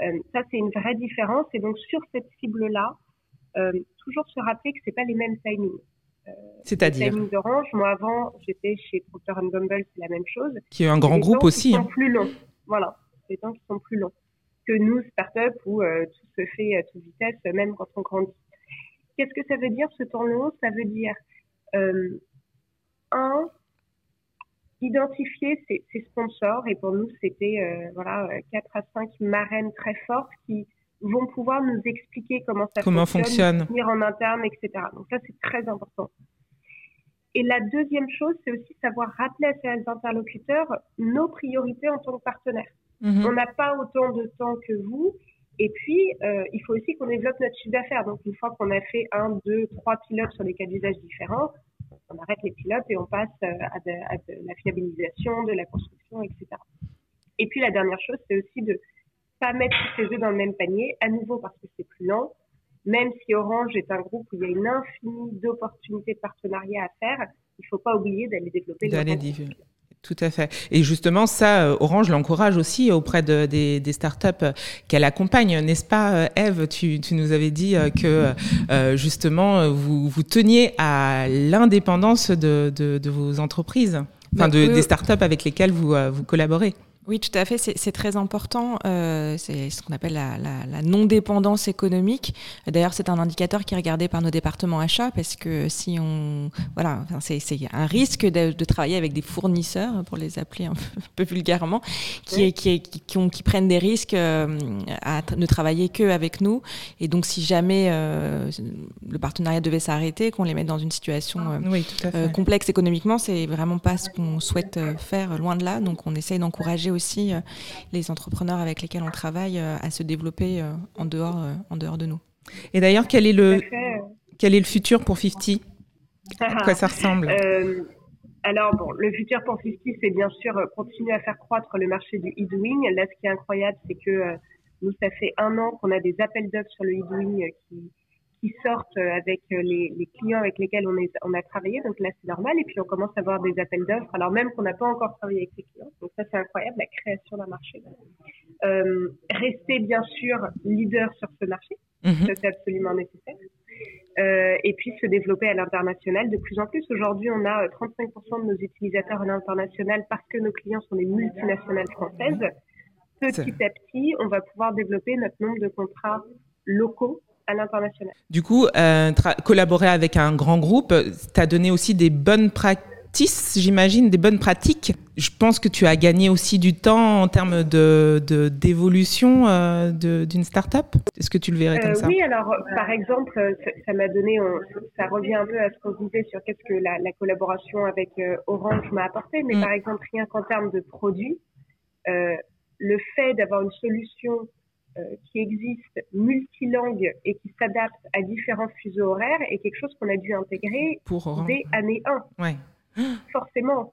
euh, ça, c'est une vraie différence. Et donc, sur cette cible-là, euh, toujours se rappeler que c'est pas les mêmes timings. C'est-à-dire timing d'Orange, moi avant, j'étais chez Procter Gamble, c'est la même chose. Qui est un grand groupe aussi. Qui sont hein. plus longs. Voilà, des temps qui sont plus longs que nous, start-up, où euh, tout se fait à toute vitesse, même quand on grandit. Qu'est-ce que ça veut dire ce temps long? Ça veut dire, euh, un, identifier ces, sponsors et pour nous c'était euh, voilà quatre à cinq marraines très fortes qui vont pouvoir nous expliquer comment ça comment fonctionne, fonctionne. en interne, etc. Donc ça c'est très important. Et la deuxième chose, c'est aussi savoir rappeler à ces interlocuteurs nos priorités en tant que partenaires. Mhm. On n'a pas autant de temps que vous. Et puis, euh, il faut aussi qu'on développe notre chiffre d'affaires. Donc, une fois qu'on a fait un, deux, trois pilotes sur des cas d'usage différents, on arrête les pilotes et on passe euh, à de, la fiabilisation, de la construction, etc. Et puis, la dernière chose, c'est aussi de pas mettre tous ses œufs dans le même panier, à nouveau parce que c'est plus lent. Même si Orange est un groupe où il y a une infinie d'opportunités de partenariat à faire, il ne faut pas oublier d'aller développer d'aller tout à fait. Et justement, ça, euh, Orange l'encourage aussi auprès de, des, des, startups euh, qu'elle accompagne, n'est-ce pas, Eve? Tu, tu, nous avais dit euh, que justement, vous, vous teniez à l'indépendance de, de, de, vos entreprises, enfin de, des startups avec lesquelles vous, vous collaborez. Oui, tout à fait. C'est très important. Euh, c'est ce qu'on appelle la, la, la non-dépendance économique. D'ailleurs, c'est un indicateur qui est regardé par nos départements achats parce que si on, voilà, c'est un risque de, de, travailler avec des fournisseurs, pour les appeler un peu, vulgairement, qui, qui, qui, qui, ont, qui, prennent des risques euh, à ne travailler que avec nous. Et donc, si jamais euh, le partenariat devait s'arrêter, qu'on les mette dans une situation euh, complexe économiquement, c'est vraiment pas ce qu'on souhaite faire, loin de là. Donc, on essaye d'encourager aussi euh, les entrepreneurs avec lesquels on travaille euh, à se développer euh, en, dehors, en dehors de nous. Et d'ailleurs, quel, est le, quel est le futur pour 50 À quoi ça ressemble? Alors bon, le futur pour 50, c'est bien sûr continuer à faire croître le marché du e-doing. Là, ce qui est incroyable, c'est que nous, ça fait un an qu'on a des appels d'offres sur le e-doing qui, qui sortent avec euh, les, les, clients avec lesquels on, est, on a travaillé. Donc là, c'est normal. Et puis, on commence à avoir des appels d'offres, alors même qu'on n'a pas encore travaillé avec ces clients. Donc ça, c'est incroyable, la création d'un marché. Euh, rester, bien sûr, leader sur ce marché. Mhm. Ça, c'est absolument nécessaire. Euh, et puis, se développer à l'international de plus en plus. Aujourd'hui, on a 35% euh, de nos utilisateurs à l'international parce que nos clients sont des multinationales françaises. Petit à petit, on va pouvoir développer notre nombre de contrats locaux à l'international. Du coup, euh, collaborer avec un grand groupe, t'as donné aussi des bonnes pratiques j'imagine, des bonnes pratiques. Je pense que tu as gagné aussi du temps en termes de d'évolution euh, d'une start-up. Est-ce que tu le verrais comme euh, ça? Oui, alors par exemple, ça m'a donné, ça revient un peu à ce qu'on disait sur qu'est-ce que la, collaboration avec Orange m'a apporté, mais mm. par exemple, rien qu'en termes de produits, le fait d'avoir une solution qui existe multilangue et qui s'adapte à différents fuseaux horaires est quelque chose qu'on a dû intégrer Pour... dès année 1. Ouais. Forcément.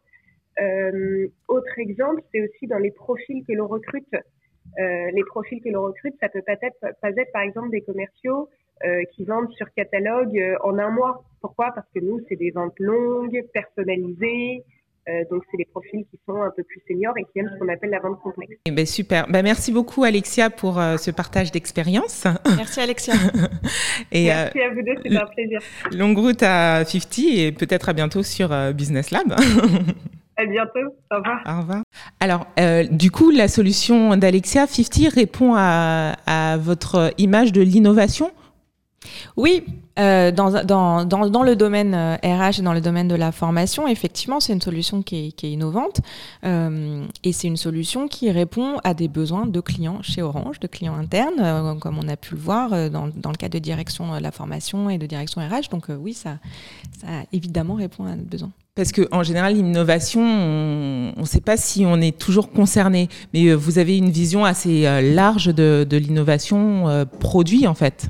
Euh, autre exemple, c'est aussi dans les profils que l'on recrute. Euh, les profils que l'on recrute, ça peut pas être, pas être par exemple des commerciaux euh, qui vendent sur catalogue euh, en un mois. Pourquoi? Parce que nous, c'est des ventes longues, personnalisées, euh, donc, c'est des profils qui sont un peu plus seniors et qui aiment ce qu'on appelle la vente complexe. Eh ben, super. Ben, merci beaucoup, Alexia, pour euh, ce partage d'expérience. Merci, Alexia. et, merci euh, à vous deux, c'est un plaisir. Longue route à 50 et peut-être à bientôt sur Business Lab. À bientôt. Au revoir. Au revoir. Alors, du coup, la solution d'Alexia 50 répond à, à votre image de l'innovation? Oui, euh, dans, le domaine RH euh, et dans le domaine de la formation, effectivement, c'est une solution qui est, innovante euh, et c'est une solution qui répond à des besoins de clients chez Orange, de clients internes, comme on a pu le voir dans, le cadre de direction de la formation et de direction RH. Donc oui, ça, évidemment répond à nos besoins. Parce qu'en général, l'innovation, on ne sait pas si on est toujours concerné, mais vous avez une vision assez large de, de l'innovation produit, en fait.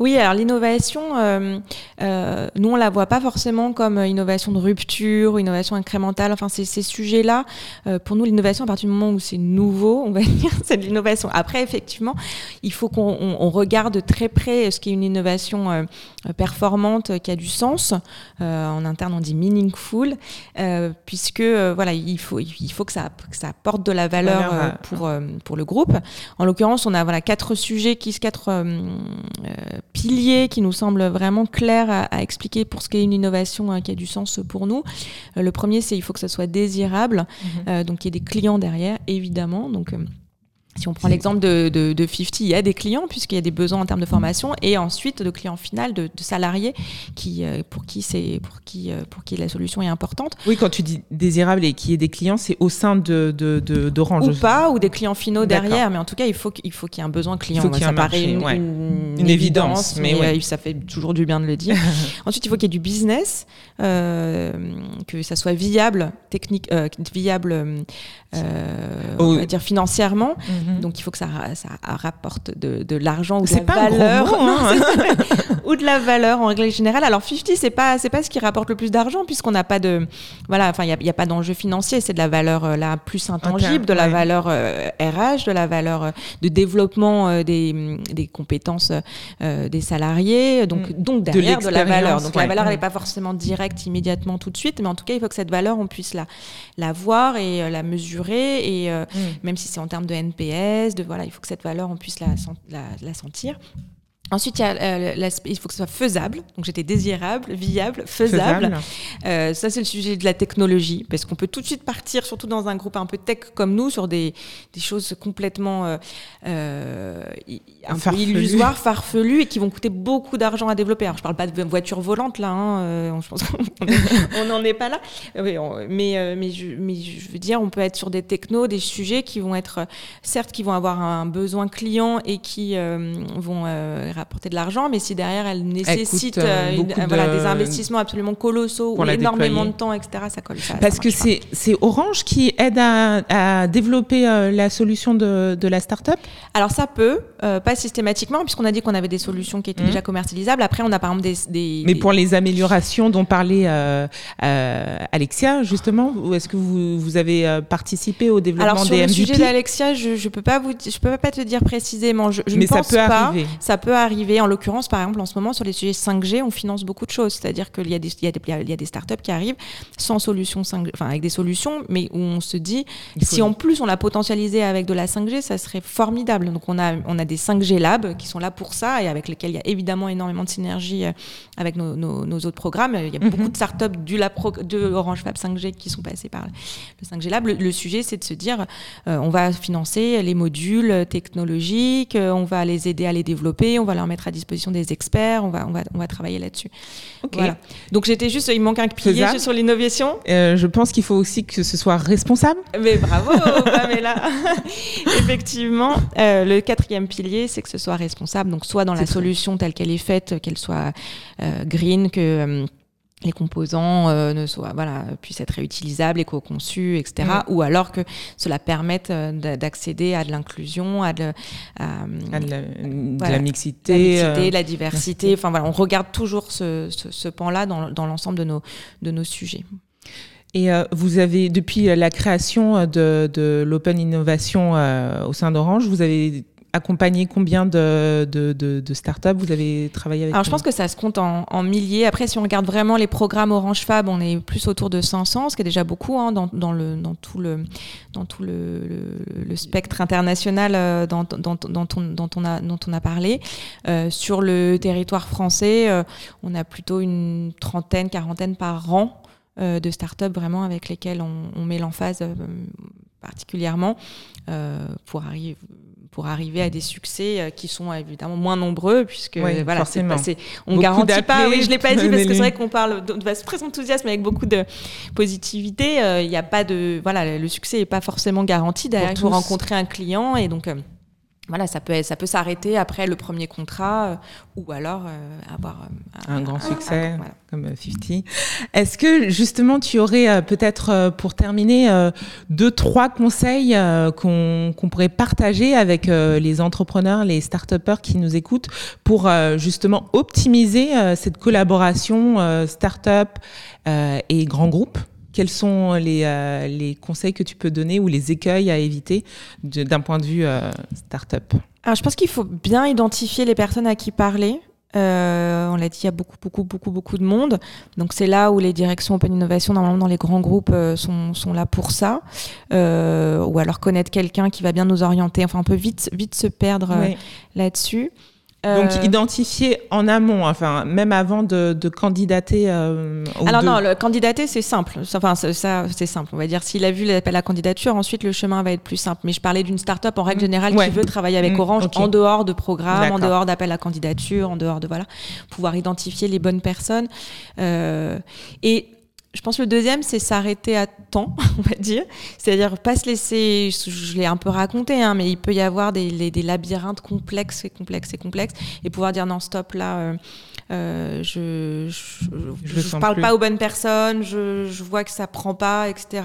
Oui, alors l'innovation, euh, euh, nous on la voit pas forcément comme innovation de rupture, innovation incrémentale. Enfin, ces, ces sujets-là, euh, pour nous, l'innovation à partir du moment où c'est nouveau, on va dire, c'est de l'innovation. Après, effectivement, il faut qu'on on, regarde très près ce qui est une innovation euh, performante, qui a du sens. Euh, en interne, on dit meaningful, puisque voilà, il faut il faut que ça que ça apporte de la valeur pour pour le groupe. En l'occurrence, on a voilà quatre sujets qui quatre piliers qui nous semblent vraiment clairs à, expliquer pour ce qu'est une innovation hein, qui a du sens pour nous. Euh, le premier, c'est il faut que ça soit désirable, mhm. euh, donc il y ait des clients derrière, évidemment. Donc euh, si on prend l'exemple de, de, de, 50, il y a des clients puisqu'il y a des besoins en termes de formation et ensuite de clients final, de, de salariés qui, euh, pour, qui c'est, pour, qui, euh, pour qui la solution est importante. Oui, quand tu dis désirable et qu'il y ait des clients, c'est au sein de, de, d'Orange. Ou pas, ou des clients finaux derrière, mais en tout cas, il faut, qu'il, faut qu'il y ait un besoin client. Il faut qu'il y ait ça paraît une, une, une, évidence, mais, mais ça fait toujours du bien de le dire. ensuite, il faut qu'il y ait du business, euh, que ça soit viable, technique, euh, viable, on va dire financièrement. Mm-hmm. Mhm. Donc il faut que ça, ça rapporte de, de l'argent ou de la valeur. Hein. ou de la valeur en règle générale. Alors 50, c'est pas, c'est pas ce qui rapporte le plus d'argent puisqu'on n'a pas de. Voilà, enfin, il n'y a, a, pas d'enjeu financier. C'est de la valeur euh, la plus intangible, de la valeur RH, euh, de la valeur euh, de développement des, des, compétences des salariés. Donc, mm. donc derrière de, la valeur. Donc la valeur, elle n'est pas forcément directe immédiatement tout de suite, mais en tout cas, il faut que cette valeur, on puisse la, la voir et la mesurer. Et mm. même si c'est en termes de NPS, de voilà, il faut que cette valeur on puisse la, sentir. Ensuite, il, y a, euh, il, faut que ce soit faisable. Donc, j'étais désirable, viable, faisable. Euh, ça, c'est le sujet de la technologie, parce qu'on peut tout de suite partir, surtout dans un groupe un peu tech comme nous, sur des, des choses complètement euh, euh un peu illusoires, farfelues, et qui vont coûter beaucoup d'argent à développer. Alors, je parle pas de voiture volante là. Hein, euh, je pense qu'on n'en est pas là. mais, mais, je, mais je veux dire, on peut être sur des technos, des sujets qui vont être, certes, qui vont avoir un besoin client et qui vont rapporter de l'argent, mais si derrière elle nécessite euh, euh, voilà, des investissements absolument colossaux ou énormément de temps, etc., ça colle. Ça, Parce que c'est Orange qui aide à, développer euh, la solution de, de la start-up? Alors ça peut, pas systématiquement, puisqu'on a dit qu'on avait des solutions qui étaient mmh. déjà commercialisables. Après, on a par exemple des. des mais pour les améliorations dont parlait Alexia, justement, ou est-ce que vous, vous avez participé au développement Alors, sur le sujet d'Alexia, je ne peux, pas vous, je peux pas te dire précisément. Je, je mais ne pense ça peut pas. arriver. Ça peut arriver. En l'occurrence, par exemple, en ce moment, sur les sujets 5G, on finance beaucoup de choses. C'est-à-dire qu'il y, a des, il y, a des, il y a des startups qui arrivent sans solution 5G, enfin avec des solutions, mais où on se dit, si en plus on l'a potentialisé avec de la 5G, ça serait formidable. Donc on a, on a des 5G labs qui sont là pour ça et avec lesquels il y a évidemment énormément de synergie euh, avec nos, nos, nos autres programmes. Il y a mhm. beaucoup de startups du de Orange Fab 5G qui sont passés par le 5G Lab. Le, sujet, c'est de se dire, euh, on va financer les modules technologiques, euh, on va les aider à les développer, on va leur mettre à disposition des experts, on va, on va, on va travailler là-dessus. Voilà. Donc j'étais juste, il manque un pilier sur l'innovation. Euh, je pense qu'il faut aussi que ce soit responsable. Mais bravo, Pamela. Effectivement, euh, le quatrième pilier, c'est que ce soit responsable. Donc soit dans la solution telle qu'elle est faite, qu'elle soit euh, green, que les composants euh, ne soient, voilà, puissent être réutilisables, éco-conçus, etc. Ou alors que cela permette euh, d'accéder à de l'inclusion, à, de, à, de, la, mixité, la, mixité, la diversité. Enfin voilà, on regarde toujours ce, ce, ce pan-là dans, dans l'ensemble de nos, de nos sujets. Et euh, vous avez, depuis la création de, de l'Open Innovation euh, au sein d'Orange, vous avez accompagné combien de, de, de, startups Vous avez travaillé avec Alors, je pense que ça se compte en, en, milliers. Après, si on regarde vraiment les programmes Orange Fab, on est plus autour de 500, ce qui est déjà beaucoup hein, dans, dans, le, dans tout le, dans tout le, le, spectre international euh, dont, dont, dont, on, dont, on a, dont on a parlé. Euh, sur le territoire français, euh, on a plutôt une trentaine, quarantaine par an de startups vraiment avec lesquelles on, on met l'emphase particulièrement pour arriver pour arriver à des succès euh, qui sont évidemment moins nombreux puisque voilà c'est passé on garantit pas. Oui je l'ai pas dit parce que c'est vrai qu'on parle de, de très enthousiasme avec beaucoup de positivité. Euh, il n'y a pas de voilà le succès est pas forcément garanti derrière faut rencontrer un client et donc euh, voilà, ça peut, ça peut s'arrêter après le premier contrat euh, ou alors euh, avoir euh, un, grand succès comme 50. Est-ce que justement tu aurais peut-être pour terminer deux, trois conseils qu'on pourrait partager avec les entrepreneurs, les start-upers qui nous écoutent pour justement optimiser cette collaboration start-up et grand groupe? Quels sont les, euh, les, conseils que tu peux donner ou les écueils à éviter d'un point de vue euh, start-up? Alors, je pense qu'il faut bien identifier les personnes à qui parler. Euh, on l'a dit, il y a beaucoup, beaucoup, beaucoup, beaucoup de monde. Donc c'est là où les directions Open Innovation, normalement dans les grands groupes, sont, sont, là pour ça. ou alors connaître quelqu'un qui va bien nous orienter. Enfin, on peut vite, vite se perdre là-dessus. Donc euh, identifier en amont, enfin même avant de, candidater. Euh, Alors non, le candidater c'est simple. Enfin ça, c'est simple. On va dire s'il a vu l'appel à candidature, ensuite le chemin va être plus simple. Mais je parlais d'une start-up en règle mm. générale qui veut travailler avec mm, Orange en dehors de programme, en dehors d'appel à candidature, en dehors de voilà, pouvoir identifier les bonnes personnes. Euh, et je pense que le deuxième, c'est s'arrêter à temps, on va dire. C'est-à-dire pas se laisser, je l'ai un peu raconté, hein, mais il peut y avoir des, labyrinthes complexes et complexes et complexes, et pouvoir dire non, stop, là, euh, euh, je je, parle pas aux bonnes personnes, je, je, vois que ça prend pas, etc.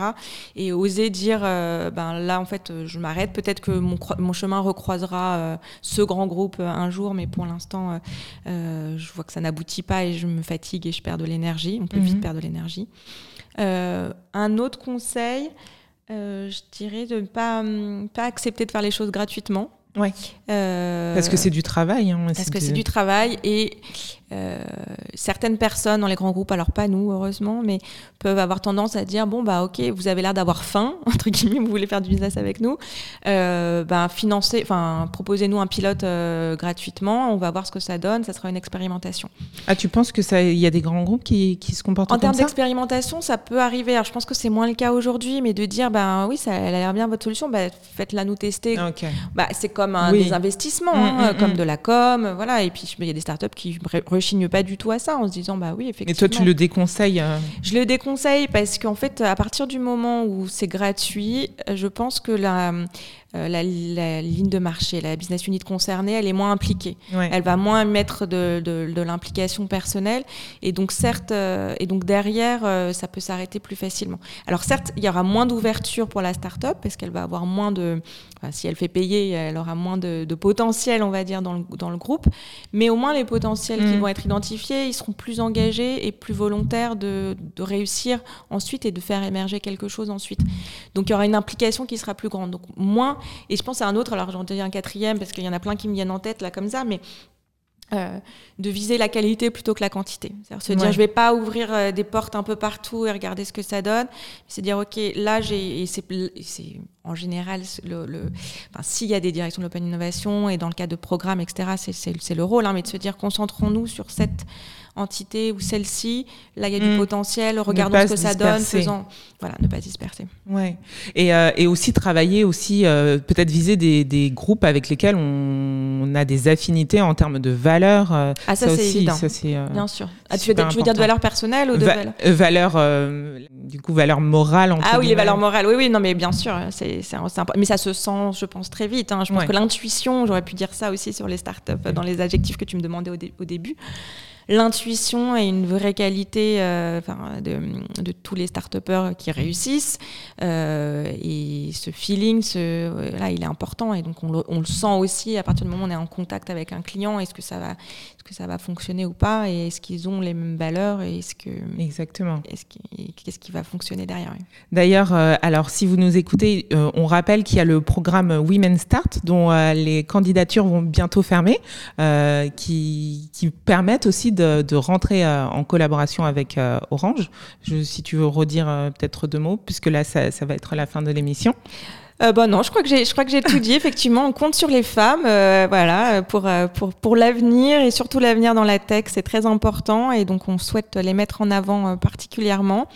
Et oser dire, euh, ben là, en fait, je m'arrête. Peut-être que mon, mon, chemin recroisera ce grand groupe un jour, mais pour l'instant, je vois que ça n'aboutit pas et je me fatigue et je perds de l'énergie. On peut vite mhm. perdre de l'énergie. Euh, un autre conseil, euh, je dirais de ne pas, hum, pas accepter de faire les choses gratuitement. Ouais. Euh, parce que c'est du travail. Hein, parce que c'est du travail et euh, certaines personnes dans les grands groupes, alors pas nous heureusement, mais peuvent avoir tendance à dire bon bah ok, vous avez l'air d'avoir faim entre guillemets, vous voulez faire du business avec nous, euh, bah, financer, enfin proposez-nous un pilote euh, gratuitement, on va voir ce que ça donne, ça sera une expérimentation. Ah tu penses que ça, il y a des grands groupes qui, qui se comportent en termes d'expérimentation, ça peut arriver. Alors je pense que c'est moins le cas aujourd'hui, mais de dire ben oui ça, elle a l'air bien votre solution, bah, faites-la nous tester. Bah c'est comme un, des investissements, mm, hein, mm, comme mm. de la com, voilà. Et puis il y a des startups qui rechigne pas du tout à ça en se disant bah oui effectivement. Et toi tu le déconseilles euh Je le déconseille parce qu'en fait à partir du moment où c'est gratuit, je pense que la euh, la, ligne de marché, la business unit concernée, elle est moins impliquée. Elle va moins mettre de, de, l'implication personnelle. Et donc, certes, euh, et donc derrière, euh, ça peut s'arrêter plus facilement. Alors, certes, il y aura moins d'ouverture pour la start-up parce qu'elle va avoir moins de. si elle fait payer, elle aura moins de, potentiel, on va dire, dans le, dans le, groupe. Mais au moins, les potentiels qui mm. vont être identifiés, ils seront plus engagés et plus volontaires de, de réussir ensuite et de faire émerger quelque chose ensuite. Donc, il y aura une implication qui sera plus grande. Donc, moins et je pense à un autre, alors j'en dis un quatrième parce qu'il y en a plein qui me viennent en tête là comme ça, mais euh, de viser la qualité plutôt que la quantité. C'est-à-dire se dire, je vais pas ouvrir euh, des portes un peu partout et regarder ce que ça donne. C'est dire, OK, là, j'ai, c'est, en général, le, le enfin, s'il y a des directions de l'open innovation et dans le cas de programmes, etc., c'est, le rôle, hein, mais de se dire, concentrons-nous sur cette entité ou celle-ci, là il y a du mm. potentiel, regardons ce que ça donne, faisons, voilà, ne pas disperser. Ouais. Et, euh, et aussi travailler aussi euh, peut-être viser des, des, groupes avec lesquels on, a des affinités en termes de valeurs. Euh, ah ça, c'est évident. Ça, Bien sûr. Ah, tu, veux, tu, veux, dire de valeurs personnelles ou de valeurs du coup valeurs morales Ah oui, les valeurs morales. Oui oui, non mais bien sûr, c'est mais ça se sent je pense très vite hein. Je pense que l'intuition, j'aurais pu dire ça aussi sur les startups dans les adjectifs que tu me demandais au, au début l'intuition est une vraie qualité euh, de, tous les start qui réussissent. Euh, et ce feeling, là, il est important. Et donc, on le, on le, sent aussi à partir du moment où on est en contact avec un client. Est-ce que ça va, est-ce que ça va fonctionner ou pas Et est-ce qu'ils ont les mêmes valeurs Et est-ce que exactement est-ce qu'est-ce qui va fonctionner derrière D'ailleurs, euh, alors si vous nous écoutez, on rappelle qu'il y a le programme Women Start dont les candidatures vont bientôt fermer, qui, qui permettent aussi de, rentrer euh, en collaboration avec euh, Orange. Je, si tu veux redire euh, peut-être deux mots, puisque là, ça, ça va être la fin de l'émission. Euh, bah non, je crois que j'ai, je crois que j'ai tout dit. Effectivement, on compte sur les femmes, euh, voilà, pour euh, pour pour l'avenir et surtout l'avenir dans la tech, c'est très important et donc on souhaite les mettre en avant particulièrement.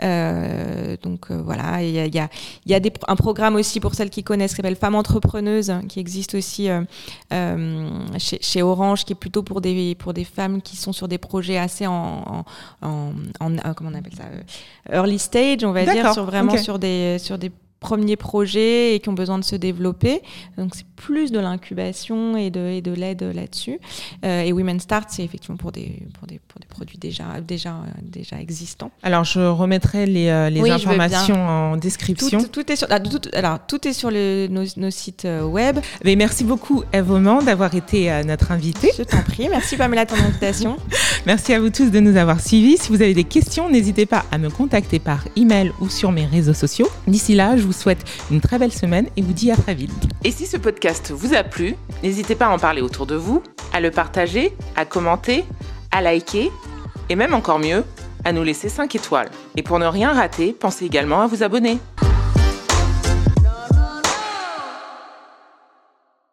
donc voilà, il y a il y a, y a des, un programme aussi pour celles qui connaissent qui s'appelle Femmes entrepreneuses, qui existe aussi chez, chez Orange, qui est plutôt pour des pour des femmes qui sont sur des projets assez en en, en, comment on appelle ça early stage, on va dire, sur vraiment sur des sur des premiers projets et qui ont besoin de se développer. Donc c'est plus de l'incubation et de, et de l'aide là-dessus. Euh, et Women Start, c'est effectivement pour des, pour des, pour des produits déjà, déjà, euh, déjà existants. Alors je remettrai les, euh, les informations en description. Tout, tout est sur, ah, tout, alors tout est sur le, nos, nos, sites web. Mais merci beaucoup Eve d'avoir été notre invitée. Je t'en prie. Merci Pamela ton invitation. merci à vous tous de nous avoir suivis. Si vous avez des questions, n'hésitez pas à me contacter par email ou sur mes réseaux sociaux. D'ici là, je vous souhaite une très belle semaine et vous dis à très vite. Et si ce podcast vous a plu, n'hésitez pas à en parler autour de vous, à le partager, à commenter, à liker et même encore mieux, à nous laisser 5 étoiles. Et pour ne rien rater, pensez également à vous abonner.